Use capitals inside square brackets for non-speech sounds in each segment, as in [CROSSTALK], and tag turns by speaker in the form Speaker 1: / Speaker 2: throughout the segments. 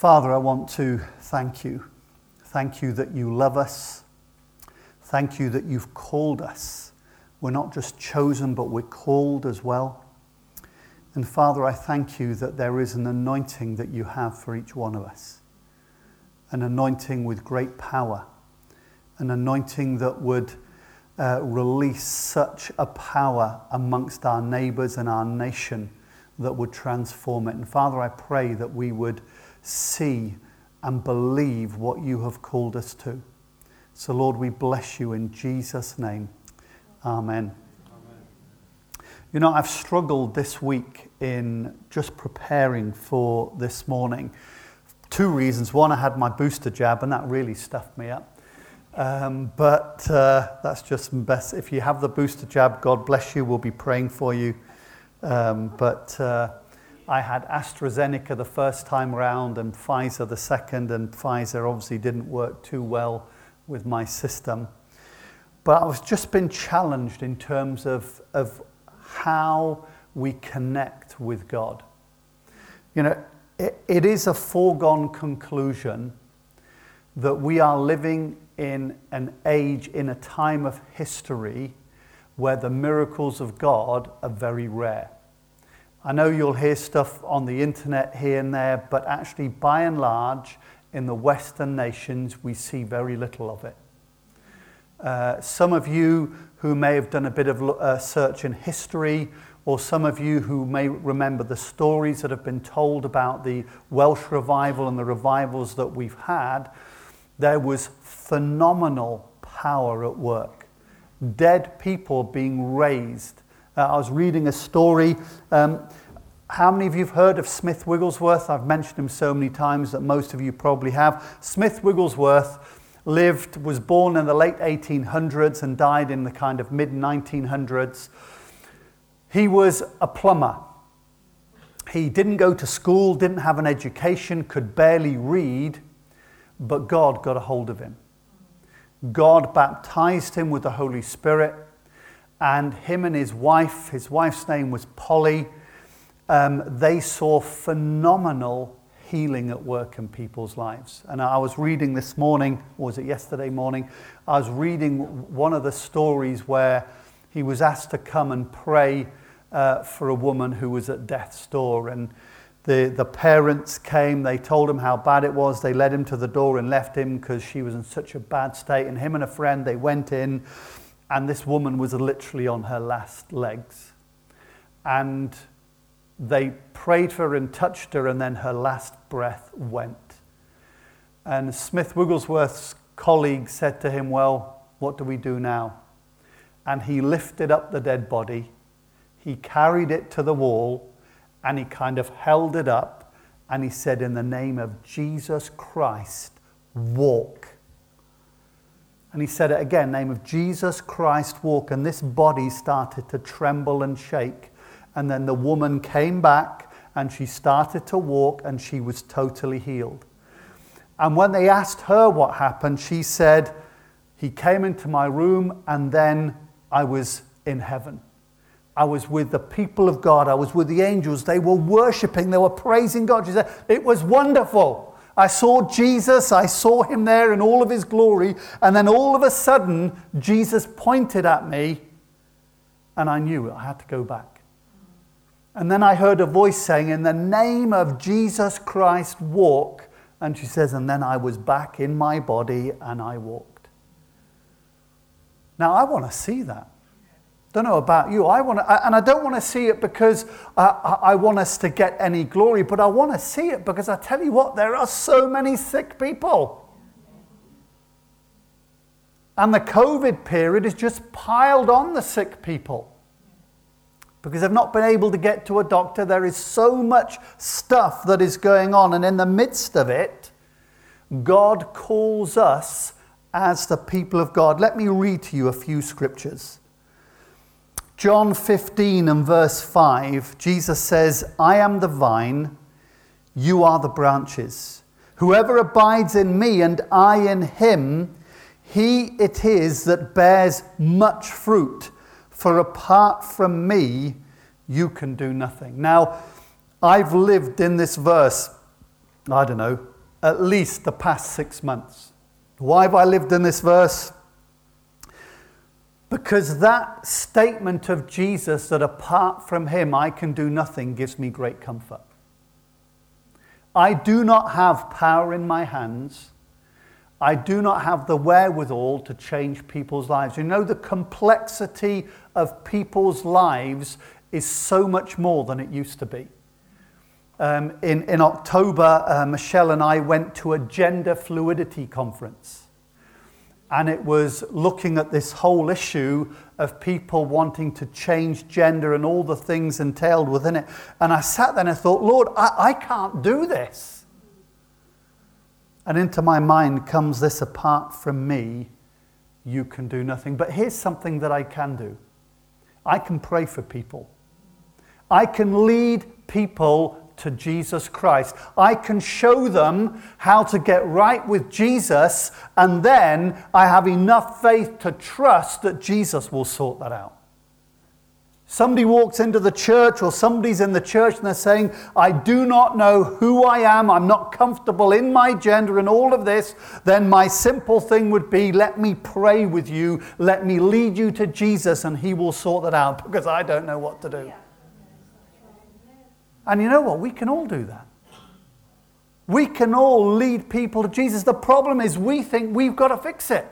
Speaker 1: Father, I want to thank you. Thank you that you love us. Thank you that you've called us. We're not just chosen, but we're called as well. And Father, I thank you that there is an anointing that you have for each one of us. An anointing with great power. An anointing that would uh, release such a power amongst our neighbors and our nation that would transform it. And Father, I pray that we would see and believe what you have called us to. So, Lord, we bless you in Jesus' name. Amen. Amen. You know, I've struggled this week in just preparing for this morning. Two reasons. One, I had my booster jab, and that really stuffed me up. Um, but uh, that's just best. If you have the booster jab, God bless you. We'll be praying for you. Um, but uh, I had AstraZeneca the first time round and Pfizer the second, and Pfizer obviously didn't work too well with my system. But I was just been challenged in terms of, of how we connect with God. You know, it, it is a foregone conclusion that we are living in an age, in a time of history where the miracles of God are very rare. I know you'll hear stuff on the internet here and there, but actually, by and large, in the Western nations, we see very little of it. Uh, some of you who may have done a bit of uh, search in history, or some of you who may remember the stories that have been told about the Welsh revival and the revivals that we've had, there was phenomenal power at work. Dead people being raised uh, I was reading a story. Um, how many of you have heard of Smith Wigglesworth? I've mentioned him so many times that most of you probably have. Smith Wigglesworth lived, was born in the late 1800s and died in the kind of mid 1900s. He was a plumber. He didn't go to school, didn't have an education, could barely read, but God got a hold of him. God baptized him with the Holy Spirit and him and his wife, his wife's name was Polly, um, they saw phenomenal healing at work in people's lives. And I was reading this morning, or was it yesterday morning? I was reading one of the stories where he was asked to come and pray uh, for a woman who was at death's door. And the, the parents came, they told him how bad it was. They led him to the door and left him because she was in such a bad state. And him and a friend, they went in and this woman was literally on her last legs. And they prayed for her and touched her, and then her last breath went. And Smith Wigglesworth's colleague said to him, Well, what do we do now? And he lifted up the dead body, he carried it to the wall, and he kind of held it up, and he said, In the name of Jesus Christ, walk. And he said it again, name of Jesus Christ, walk. And this body started to tremble and shake. And then the woman came back and she started to walk and she was totally healed. And when they asked her what happened, she said, He came into my room and then I was in heaven. I was with the people of God. I was with the angels. They were worshiping, they were praising God. She said, It was wonderful. I saw Jesus, I saw him there in all of his glory, and then all of a sudden, Jesus pointed at me, and I knew I had to go back. And then I heard a voice saying, In the name of Jesus Christ, walk. And she says, And then I was back in my body and I walked. Now, I want to see that. Don't know about you. I want to, and I don't want to see it because I, I want us to get any glory, but I want to see it because I tell you what, there are so many sick people. And the COVID period has just piled on the sick people because they've not been able to get to a doctor. There is so much stuff that is going on, and in the midst of it, God calls us as the people of God. Let me read to you a few scriptures. John 15 and verse 5, Jesus says, I am the vine, you are the branches. Whoever abides in me and I in him, he it is that bears much fruit. For apart from me, you can do nothing. Now, I've lived in this verse, I don't know, at least the past six months. Why have I lived in this verse? Because that statement of Jesus that apart from him I can do nothing gives me great comfort. I do not have power in my hands. I do not have the wherewithal to change people's lives. You know, the complexity of people's lives is so much more than it used to be. Um, in, in October, uh, Michelle and I went to a gender fluidity conference. And it was looking at this whole issue of people wanting to change gender and all the things entailed within it. And I sat there and I thought, Lord, I, I can't do this. And into my mind comes this apart from me, you can do nothing. But here's something that I can do I can pray for people, I can lead people to Jesus Christ. I can show them how to get right with Jesus, and then I have enough faith to trust that Jesus will sort that out. Somebody walks into the church, or somebody's in the church, and they're saying, I do not know who I am, I'm not comfortable in my gender and all of this, then my simple thing would be, let me pray with you, let me lead you to Jesus, and He will sort that out [LAUGHS] because I don't know what to do. Yeah. And you know what? We can all do that. We can all lead people to Jesus. The problem is we think we've got to fix it.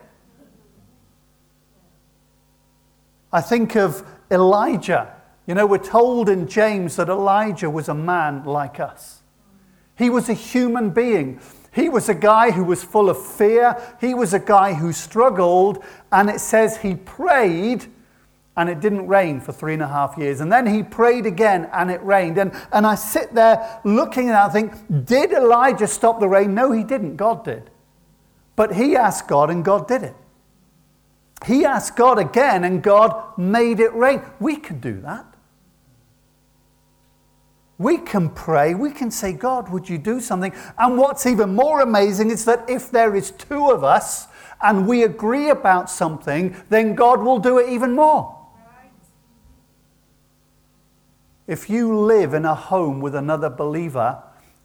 Speaker 1: I think of Elijah. You know, we're told in James that Elijah was a man like us. He was a human being. He was a guy who was full of fear. He was a guy who struggled. And it says he prayed and it didn't rain for three and a half years. And then he prayed again and it rained. And, and I sit there looking and think, did Elijah stop the rain? No, he didn't. God did. But he asked God and God did it. He asked God again and God made it rain. We can do that. We can pray, we can say, God, would you do something? And what's even more amazing is that if there is two of us and we agree about something, then God will do it even more. If you live in a home with another believer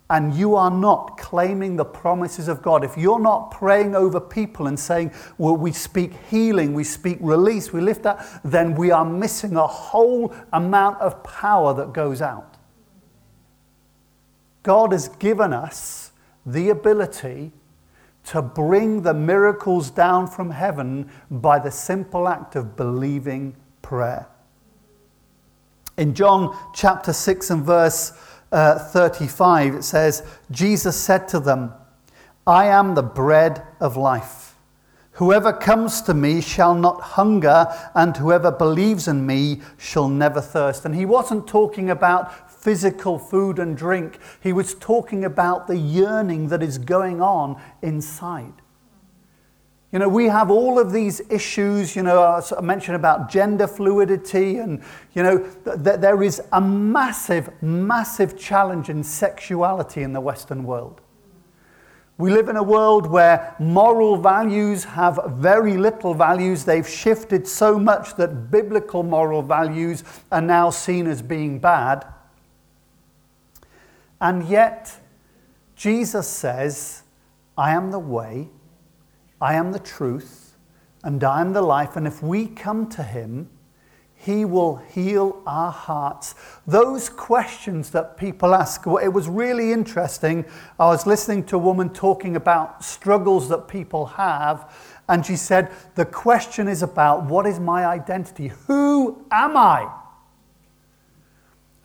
Speaker 1: and you are not claiming the promises of God, if you're not praying over people and saying, well, we speak healing, we speak release, we lift that, then we are missing a whole amount of power that goes out. God has given us the ability to bring the miracles down from heaven by the simple act of believing prayer. In John chapter 6 and verse uh, 35, it says, Jesus said to them, I am the bread of life. Whoever comes to me shall not hunger, and whoever believes in me shall never thirst. And he wasn't talking about physical food and drink, he was talking about the yearning that is going on inside. You know, we have all of these issues, you know, I mentioned about gender fluidity, and, you know, th- there is a massive, massive challenge in sexuality in the Western world. We live in a world where moral values have very little values. They've shifted so much that biblical moral values are now seen as being bad. And yet, Jesus says, I am the way, I am the truth and I am the life. And if we come to Him, He will heal our hearts. Those questions that people ask, well, it was really interesting. I was listening to a woman talking about struggles that people have. And she said, The question is about what is my identity? Who am I?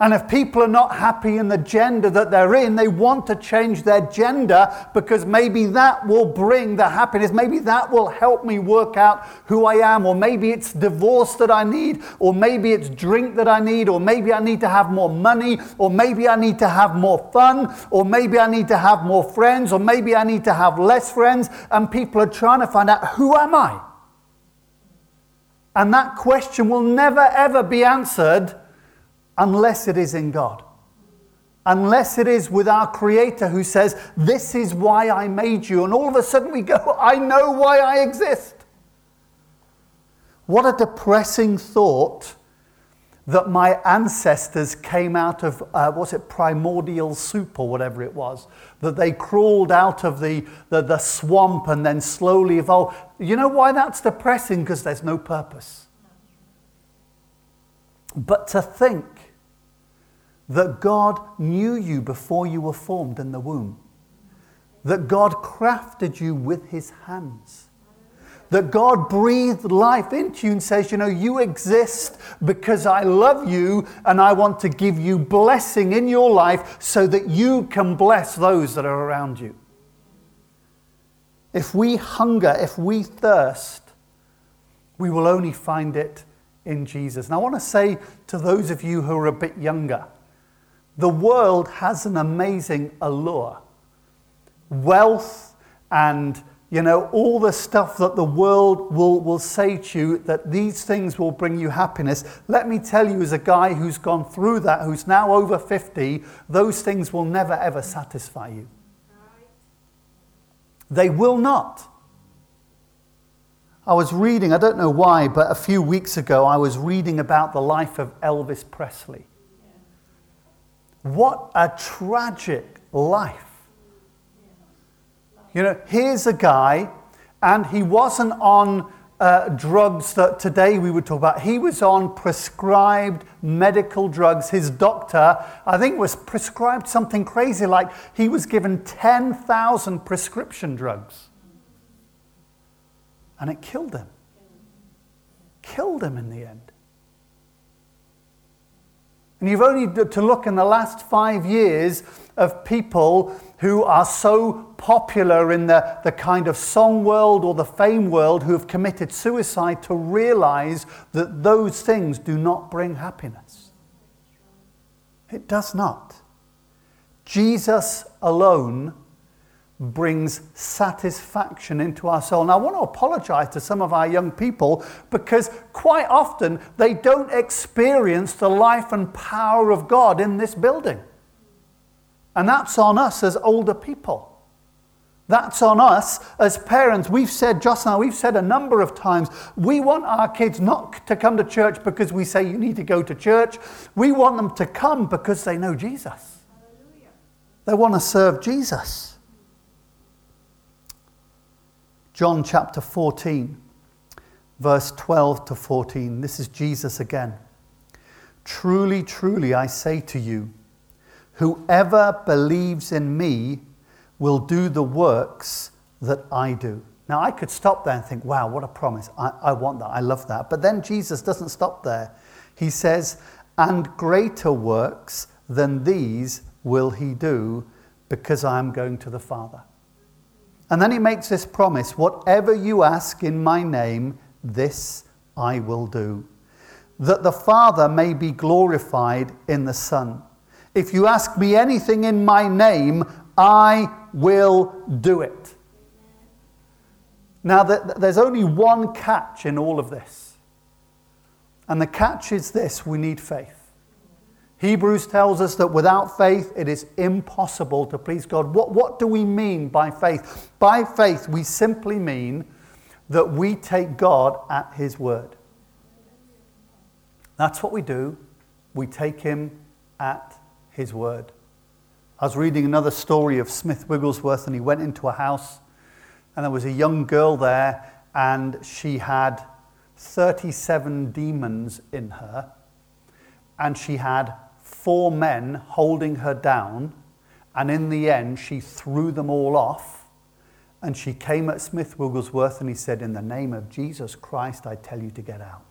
Speaker 1: And if people are not happy in the gender that they're in, they want to change their gender because maybe that will bring the happiness. Maybe that will help me work out who I am. Or maybe it's divorce that I need. Or maybe it's drink that I need. Or maybe I need to have more money. Or maybe I need to have more fun. Or maybe I need to have more friends. Or maybe I need to have less friends. And people are trying to find out who am I? And that question will never ever be answered unless it is in God. Unless it is with our Creator who says, This is why I made you. And all of a sudden we go, I know why I exist. What a depressing thought that my ancestors came out of, uh, was it primordial soup or whatever it was? That they crawled out of the, the, the swamp and then slowly evolved. You know why that's depressing? Because there's no purpose. But to think that God knew you before you were formed in the womb, that God crafted you with his hands that God breathed life into you and says, You know, you exist because I love you and I want to give you blessing in your life so that you can bless those that are around you. If we hunger, if we thirst, we will only find it in Jesus. And I want to say to those of you who are a bit younger, the world has an amazing allure. Wealth and you know, all the stuff that the world will, will say to you that these things will bring you happiness. Let me tell you, as a guy who's gone through that, who's now over 50, those things will never ever satisfy you. They will not. I was reading, I don't know why, but a few weeks ago I was reading about the life of Elvis Presley. What a tragic life. You know, here's a guy, and he wasn't on uh, drugs that today we would talk about. He was on prescribed medical drugs. His doctor, I think, was prescribed something crazy like he was given 10,000 prescription drugs. And it killed him. Killed him in the end. And you've only to look in the last five years of people who are so popular in the, the kind of song world or the fame world who have committed suicide to realize that those things do not bring happiness. It does not. Jesus alone brings satisfaction into our soul. And I want to apologize to some of our young people because quite often they don't experience the life and power of God in this building. And that's on us as older people. That's on us as parents. We've said, I, we've said a number of times, we want our kids not to come to church because we say you need to go to church. We want them to come because they know Jesus. Hallelujah. They want to serve Jesus. John chapter 14, verse 12 to 14. This is Jesus again. Truly, truly, I say to you, Whoever believes in me will do the works that I do. Now, I could stop there and think, wow, what a promise. I, I want that. I love that. But then Jesus doesn't stop there. He says, and greater works than these will he do because I am going to the Father. And then he makes this promise whatever you ask in my name, this I will do, that the Father may be glorified in the Son. If you ask me anything in my name, I will do it. Now, there's only one catch in all of this. And the catch is this we need faith. Hebrews tells us that without faith, it is impossible to please God. What, what do we mean by faith? By faith, we simply mean that we take God at His word. That's what we do. We take Him at his word. I was reading another story of Smith Wigglesworth, and he went into a house, and there was a young girl there, and she had 37 demons in her, and she had four men holding her down, and in the end, she threw them all off. And she came at Smith Wigglesworth and he said, In the name of Jesus Christ, I tell you to get out.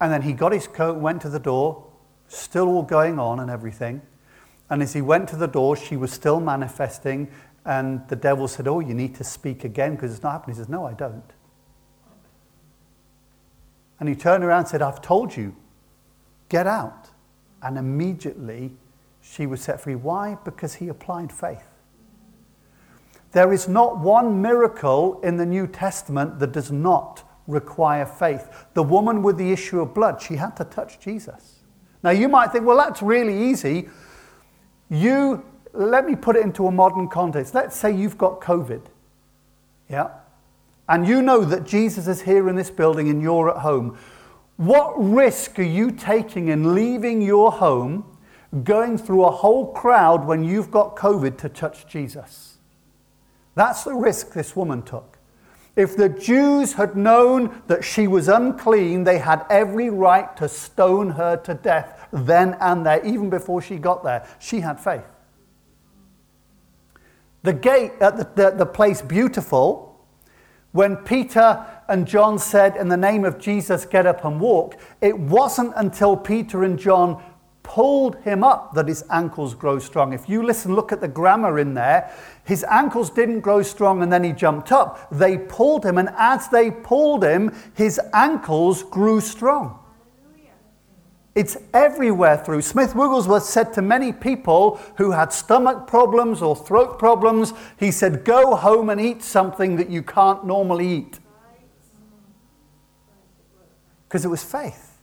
Speaker 1: And then he got his coat, went to the door, still all going on and everything. And as he went to the door, she was still manifesting. And the devil said, Oh, you need to speak again because it's not happening. He says, No, I don't. And he turned around and said, I've told you, get out. And immediately she was set free. Why? Because he applied faith. There is not one miracle in the New Testament that does not require faith. The woman with the issue of blood, she had to touch Jesus. Now, you might think, well, that's really easy. You, let me put it into a modern context. Let's say you've got COVID. Yeah? And you know that Jesus is here in this building and you're at home. What risk are you taking in leaving your home, going through a whole crowd when you've got COVID to touch Jesus? That's the risk this woman took. If the Jews had known that she was unclean, they had every right to stone her to death then and there, even before she got there. She had faith. The gate at the, the, the place beautiful, when Peter and John said, In the name of Jesus, get up and walk, it wasn't until Peter and John pulled him up that his ankles grow strong. If you listen, look at the grammar in there. His ankles didn't grow strong and then he jumped up. They pulled him, and as they pulled him, his ankles grew strong. It's everywhere through. Smith Wigglesworth said to many people who had stomach problems or throat problems, he said, Go home and eat something that you can't normally eat. Because it was faith.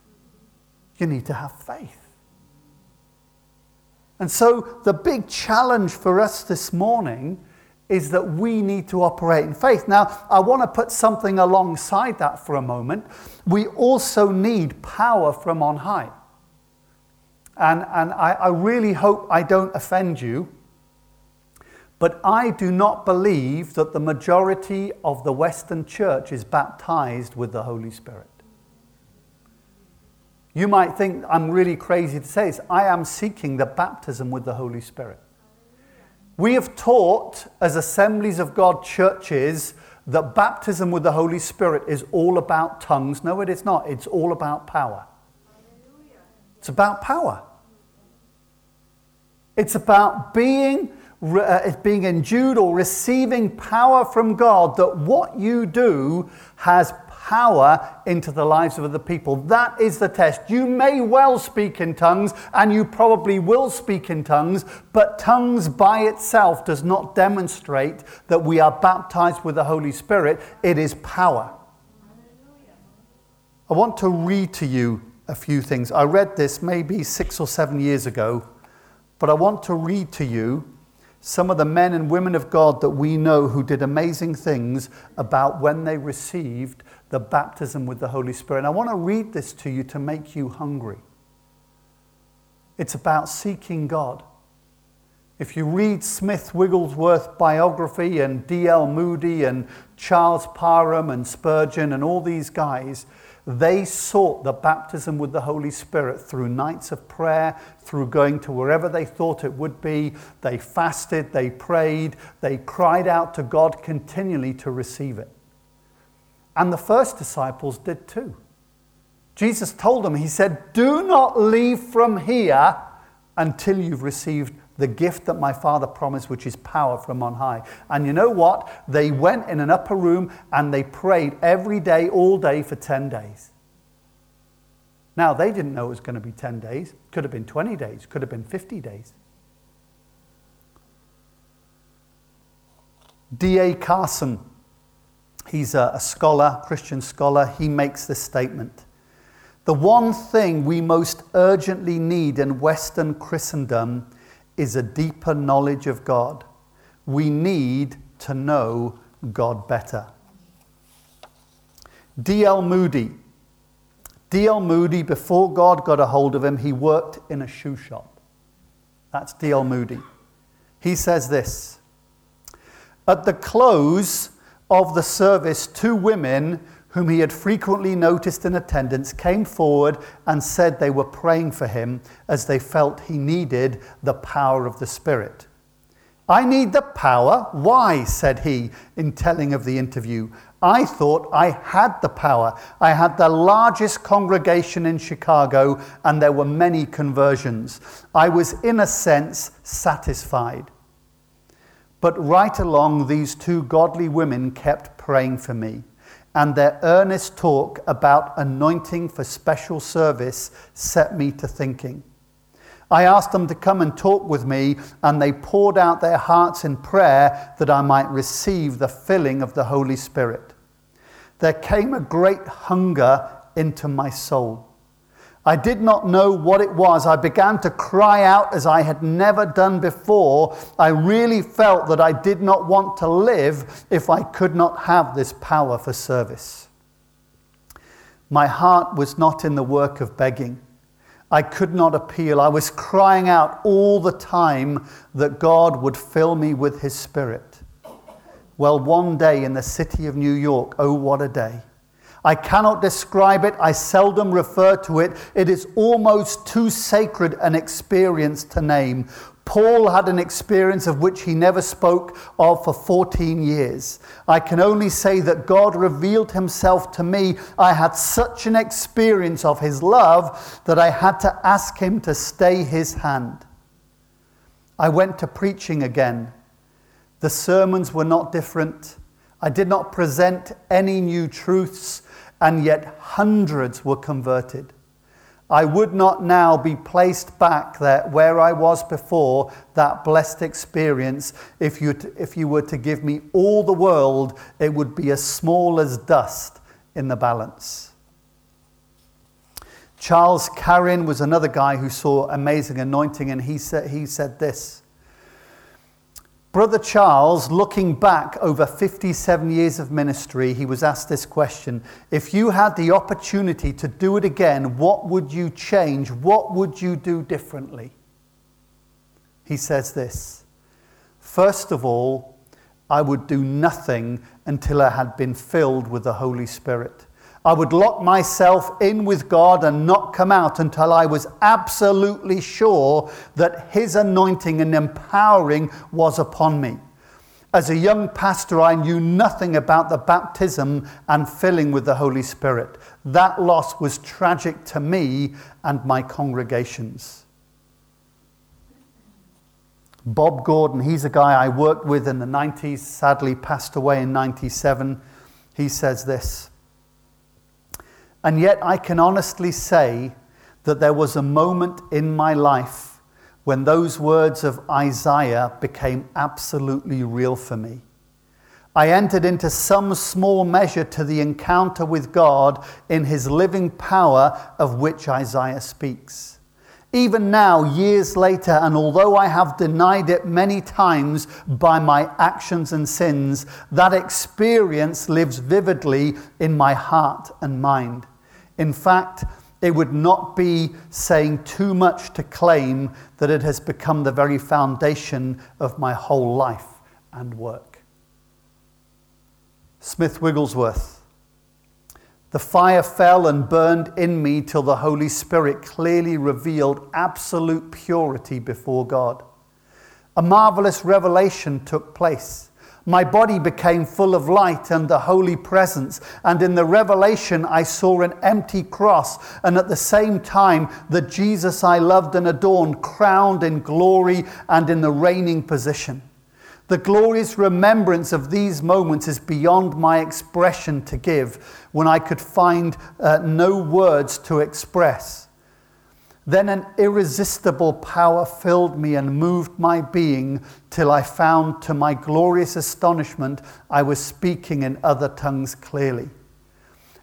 Speaker 1: You need to have faith. And so, the big challenge for us this morning is that we need to operate in faith. Now, I want to put something alongside that for a moment. We also need power from on high. And, and I, I really hope I don't offend you, but I do not believe that the majority of the Western church is baptized with the Holy Spirit. You might think I'm really crazy to say this. I am seeking the baptism with the Holy Spirit. We have taught as assemblies of God churches that baptism with the Holy Spirit is all about tongues. No, it is not. It's all about power. It's about power. It's about being, uh, being endued or receiving power from God that what you do has power into the lives of other people. That is the test. You may well speak in tongues, and you probably will speak in tongues, but tongues by itself does not demonstrate that we are baptized with the Holy Spirit. It is power. I want to read to you a few things. I read this maybe six or seven years ago, but I want to read to you some of the men and women of God that we know who did amazing things about when they received the baptism with the Holy Spirit. And I want to read this to you to make you hungry. It's about seeking God. If you read Smith Wigglesworth biography and D.L. Moody and Charles Parham and Spurgeon and all these guys, they sought the baptism with the Holy Spirit through nights of prayer, through going to wherever they thought it would be. They fasted, they prayed, they cried out to God continually to receive it. And the first disciples did too. Jesus told them, He said, Do not leave from here until you've received the gift that my Father promised, which is power from on high. And you know what? They went in an upper room and they prayed every day, all day for 10 days. Now, they didn't know it was going to be 10 days. Could have been 20 days, could have been 50 days. D.A. Carson He's a, a scholar, Christian scholar. He makes this statement. The one thing we most urgently need in Western Christendom is a deeper knowledge of God. We need to know God better. D.L. Moody. D.L. Moody, before God got a hold of him, he worked in a shoe shop. That's D.L. Moody. He says this At the close of the service, two women whom he had frequently noticed in attendance came forward and said they were praying for him as they felt he needed the power of the Spirit. I need the power. Why? said he in telling of the interview. I thought I had the power. I had the largest congregation in Chicago and there were many conversions. I was, in a sense, satisfied. But right along, these two godly women kept praying for me, and their earnest talk about anointing for special service set me to thinking. I asked them to come and talk with me, and they poured out their hearts in prayer that I might receive the filling of the Holy Spirit. There came a great hunger into my soul. I did not know what it was. I began to cry out as I had never done before. I really felt that I did not want to live if I could not have this power for service. My heart was not in the work of begging. I could not appeal. I was crying out all the time that God would fill me with His Spirit. Well, one day in the city of New York, oh, what a day. I cannot describe it. I seldom refer to it. It is almost too sacred an experience to name. Paul had an experience of which he never spoke of for 14 years. I can only say that God revealed himself to me. I had such an experience of his love that I had to ask him to stay his hand. I went to preaching again. The sermons were not different. I did not present any new truths, and yet hundreds were converted. I would not now be placed back there where I was before that blessed experience. If you, if you were to give me all the world, it would be as small as dust in the balance. Charles Carrin was another guy who saw amazing anointing, and he said, he said this Brother Charles, looking back over 57 years of ministry, he was asked this question If you had the opportunity to do it again, what would you change? What would you do differently? He says this First of all, I would do nothing until I had been filled with the Holy Spirit. I would lock myself in with God and not come out until I was absolutely sure that His anointing and empowering was upon me. As a young pastor, I knew nothing about the baptism and filling with the Holy Spirit. That loss was tragic to me and my congregations. Bob Gordon, he's a guy I worked with in the 90s, sadly passed away in 97. He says this. And yet, I can honestly say that there was a moment in my life when those words of Isaiah became absolutely real for me. I entered into some small measure to the encounter with God in his living power of which Isaiah speaks. Even now, years later, and although I have denied it many times by my actions and sins, that experience lives vividly in my heart and mind. In fact, it would not be saying too much to claim that it has become the very foundation of my whole life and work. Smith Wigglesworth. The fire fell and burned in me till the Holy Spirit clearly revealed absolute purity before God. A marvelous revelation took place. My body became full of light and the holy presence. And in the revelation, I saw an empty cross. And at the same time, the Jesus I loved and adorned, crowned in glory and in the reigning position. The glorious remembrance of these moments is beyond my expression to give when I could find uh, no words to express. Then an irresistible power filled me and moved my being till I found, to my glorious astonishment, I was speaking in other tongues clearly.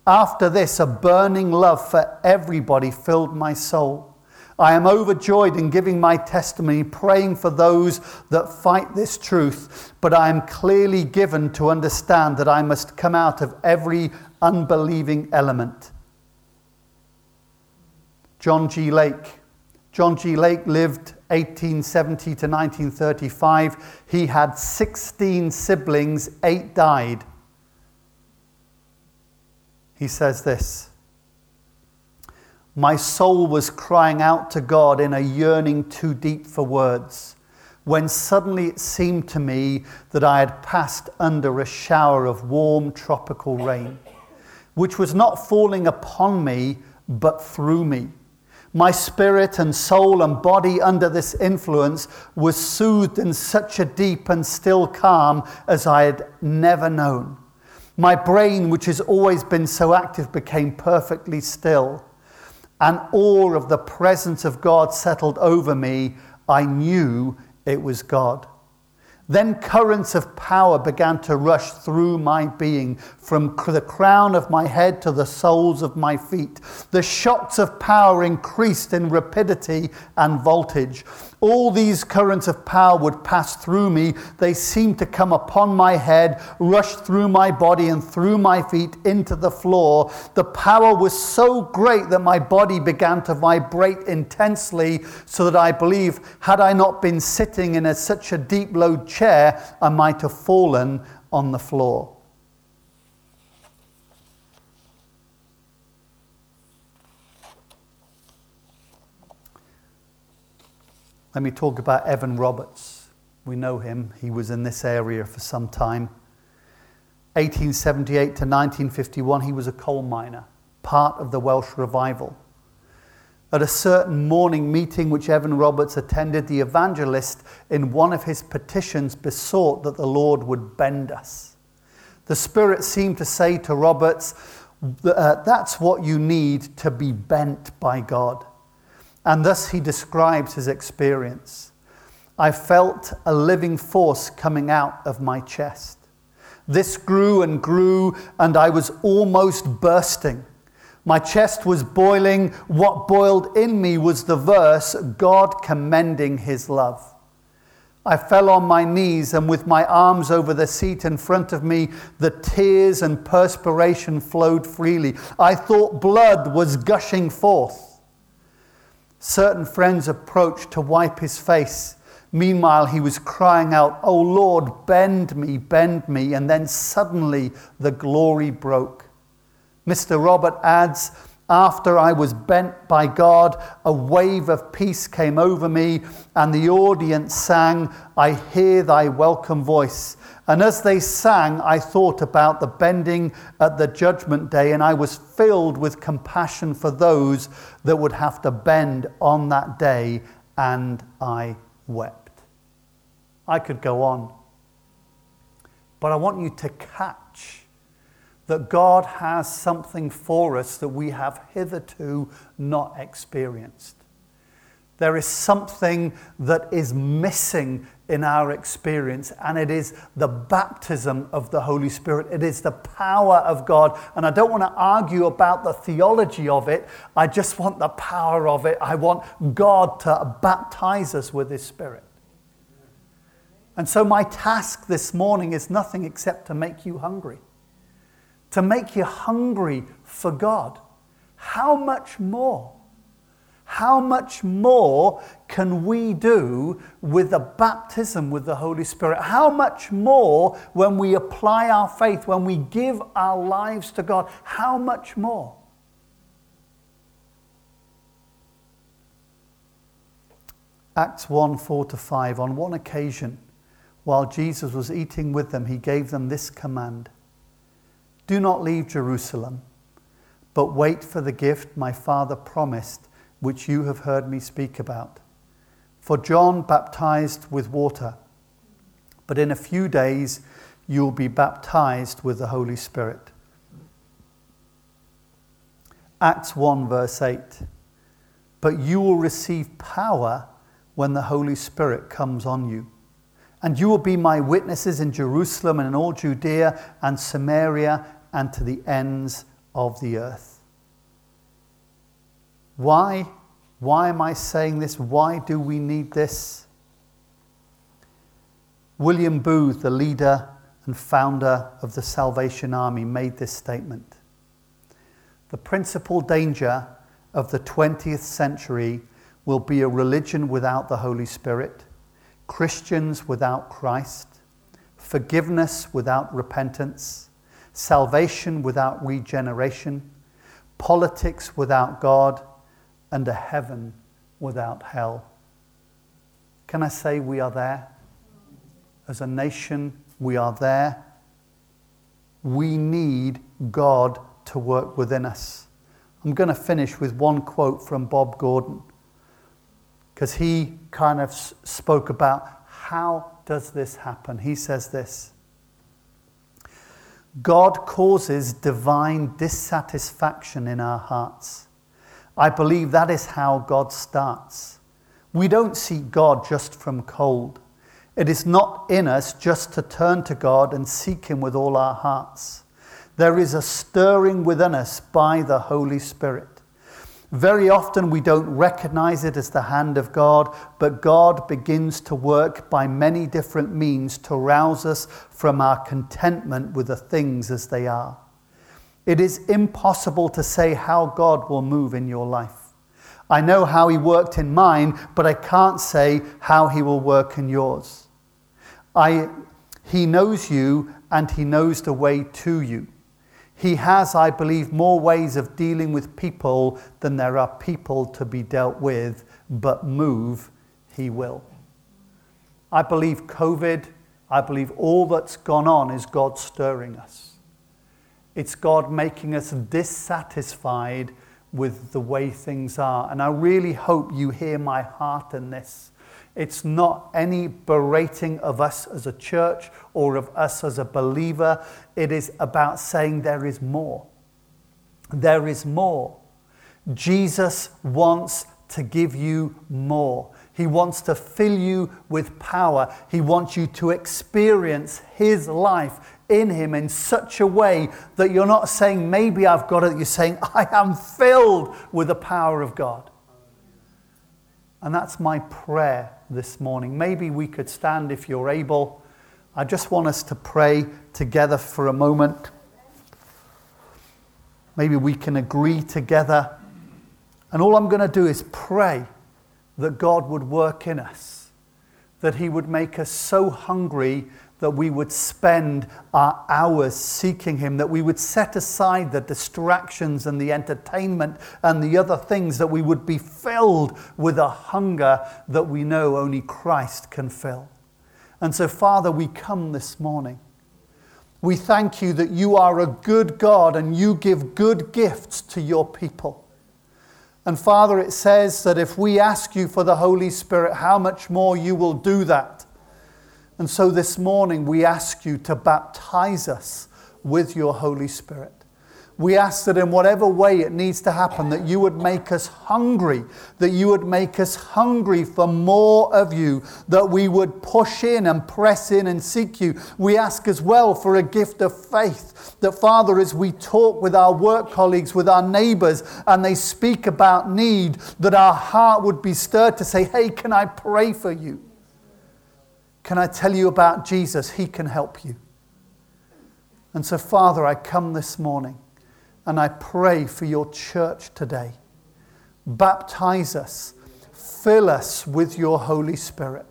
Speaker 1: After this, a burning love for everybody filled my soul. I am overjoyed in giving my testimony, praying for those that fight this truth, but I am clearly given to understand that I must come out of every unbelieving element. John G. Lake. John G. Lake lived 1870 to 1935. He had 16 siblings, eight died. He says this My soul was crying out to God in a yearning too deep for words, when suddenly it seemed to me that I had passed under a shower of warm tropical rain, which was not falling upon me, but through me. My spirit and soul and body under this influence was soothed in such a deep and still calm as I had never known. My brain, which has always been so active, became perfectly still. And awe of the presence of God settled over me. I knew it was God. Then currents of power began to rush through my being, from the crown of my head to the soles of my feet. The shocks of power increased in rapidity and voltage. All these currents of power would pass through me. They seemed to come upon my head, rush through my body, and through my feet into the floor. The power was so great that my body began to vibrate intensely, so that I believe, had I not been sitting in a, such a deep load chair, I might have fallen on the floor. Let me talk about Evan Roberts. We know him, he was in this area for some time. 1878 to 1951, he was a coal miner, part of the Welsh revival. At a certain morning meeting which Evan Roberts attended, the evangelist, in one of his petitions, besought that the Lord would bend us. The Spirit seemed to say to Roberts, uh, That's what you need to be bent by God. And thus he describes his experience. I felt a living force coming out of my chest. This grew and grew, and I was almost bursting. My chest was boiling. What boiled in me was the verse God commending his love. I fell on my knees, and with my arms over the seat in front of me, the tears and perspiration flowed freely. I thought blood was gushing forth. Certain friends approached to wipe his face. Meanwhile, he was crying out, Oh Lord, bend me, bend me. And then suddenly the glory broke. Mr. Robert adds, after I was bent by God, a wave of peace came over me, and the audience sang, I hear thy welcome voice. And as they sang, I thought about the bending at the judgment day, and I was filled with compassion for those that would have to bend on that day, and I wept. I could go on, but I want you to catch that God has something for us that we have hitherto not experienced. There is something that is missing in our experience, and it is the baptism of the Holy Spirit. It is the power of God. And I don't want to argue about the theology of it, I just want the power of it. I want God to baptize us with His Spirit. And so, my task this morning is nothing except to make you hungry, to make you hungry for God. How much more? how much more can we do with the baptism with the Holy Spirit? How much more when we apply our faith, when we give our lives to God? How much more? Acts 1 4 to 5. On one occasion, while Jesus was eating with them, he gave them this command Do not leave Jerusalem, but wait for the gift my Father promised which you have heard me speak about. For John baptized with water, but in a few days you will be baptized with the Holy Spirit. Acts 1, verse 8. But you will receive power when the Holy Spirit comes on you. And you will be my witnesses in Jerusalem and in all Judea and Samaria and to the ends of the earth. Why? Why am I saying this? Why do we need this? William Booth, the leader and founder of the Salvation Army, made this statement The principal danger of the 20th century will be a religion without the Holy Spirit, Christians without Christ, forgiveness without repentance, salvation without regeneration, politics without God and a heaven without hell. Can I say we are there? As a nation, we are there. We need God to work within us. I'm going to finish with one quote from Bob Gordon because he kind of spoke about how does this happen. He says this God causes divine dissatisfaction in our hearts. I believe that is how God starts. We don't seek God just from cold. It is not in us just to turn to God and seek Him with all our hearts. There is a stirring within us by the Holy Spirit. Very often we don't recognize it as the hand of God, but God begins to work by many different means to rouse us from our contentment with the things as they are. It is impossible to say how God will move in your life. I know how He worked in mine, but I can't say how He will work in yours. I, he knows you and He knows the way to you. He has, I believe, more ways of dealing with people than there are people to be dealt with, but move, He will. I believe COVID, I believe all that's gone on is God stirring us. It's God making us dissatisfied with the way things are. And I really hope you hear my heart in this. It's not any berating of us as a church or of us as a believer. It is about saying there is more. There is more. Jesus wants to give you more. He wants to fill you with power. He wants you to experience His life in Him in such a way that you're not saying, maybe I've got it. You're saying, I am filled with the power of God. And that's my prayer this morning. Maybe we could stand if you're able. I just want us to pray together for a moment. Maybe we can agree together. And all I'm going to do is pray that God would work in us, that He would make us so hungry that we would spend our hours seeking Him, that we would set aside the distractions and the entertainment and the other things, that we would be filled with a hunger that we know only Christ can fill. And so, Father, we come this morning. We thank you that you are a good God and you give good gifts to your people. And Father, it says that if we ask you for the Holy Spirit, how much more you will do that. And so this morning we ask you to baptize us with your Holy Spirit. We ask that in whatever way it needs to happen, that you would make us hungry, that you would make us hungry for more of you, that we would push in and press in and seek you. We ask as well for a gift of faith, that Father, as we talk with our work colleagues, with our neighbors, and they speak about need, that our heart would be stirred to say, Hey, can I pray for you? Can I tell you about Jesus? He can help you. And so, Father, I come this morning and I pray for your church today. Baptize us, fill us with your Holy Spirit.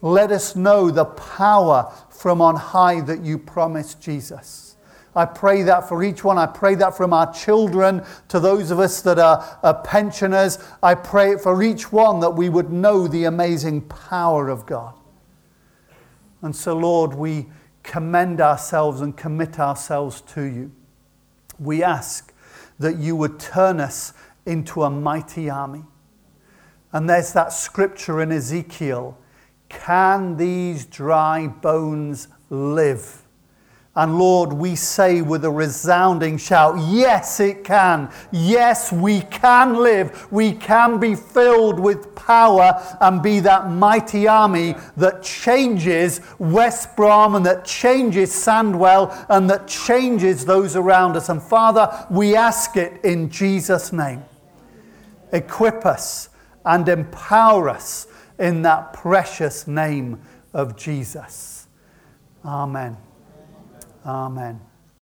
Speaker 1: Let us know the power from on high that you promised Jesus. I pray that for each one. I pray that from our children to those of us that are, are pensioners. I pray for each one that we would know the amazing power of God. And so, Lord, we commend ourselves and commit ourselves to you. We ask that you would turn us into a mighty army. And there's that scripture in Ezekiel can these dry bones live? And Lord, we say with a resounding shout, Yes, it can. Yes, we can live. We can be filled with power and be that mighty army that changes West Brom and that changes Sandwell and that changes those around us. And Father, we ask it in Jesus' name. Equip us and empower us in that precious name of Jesus. Amen. Amen.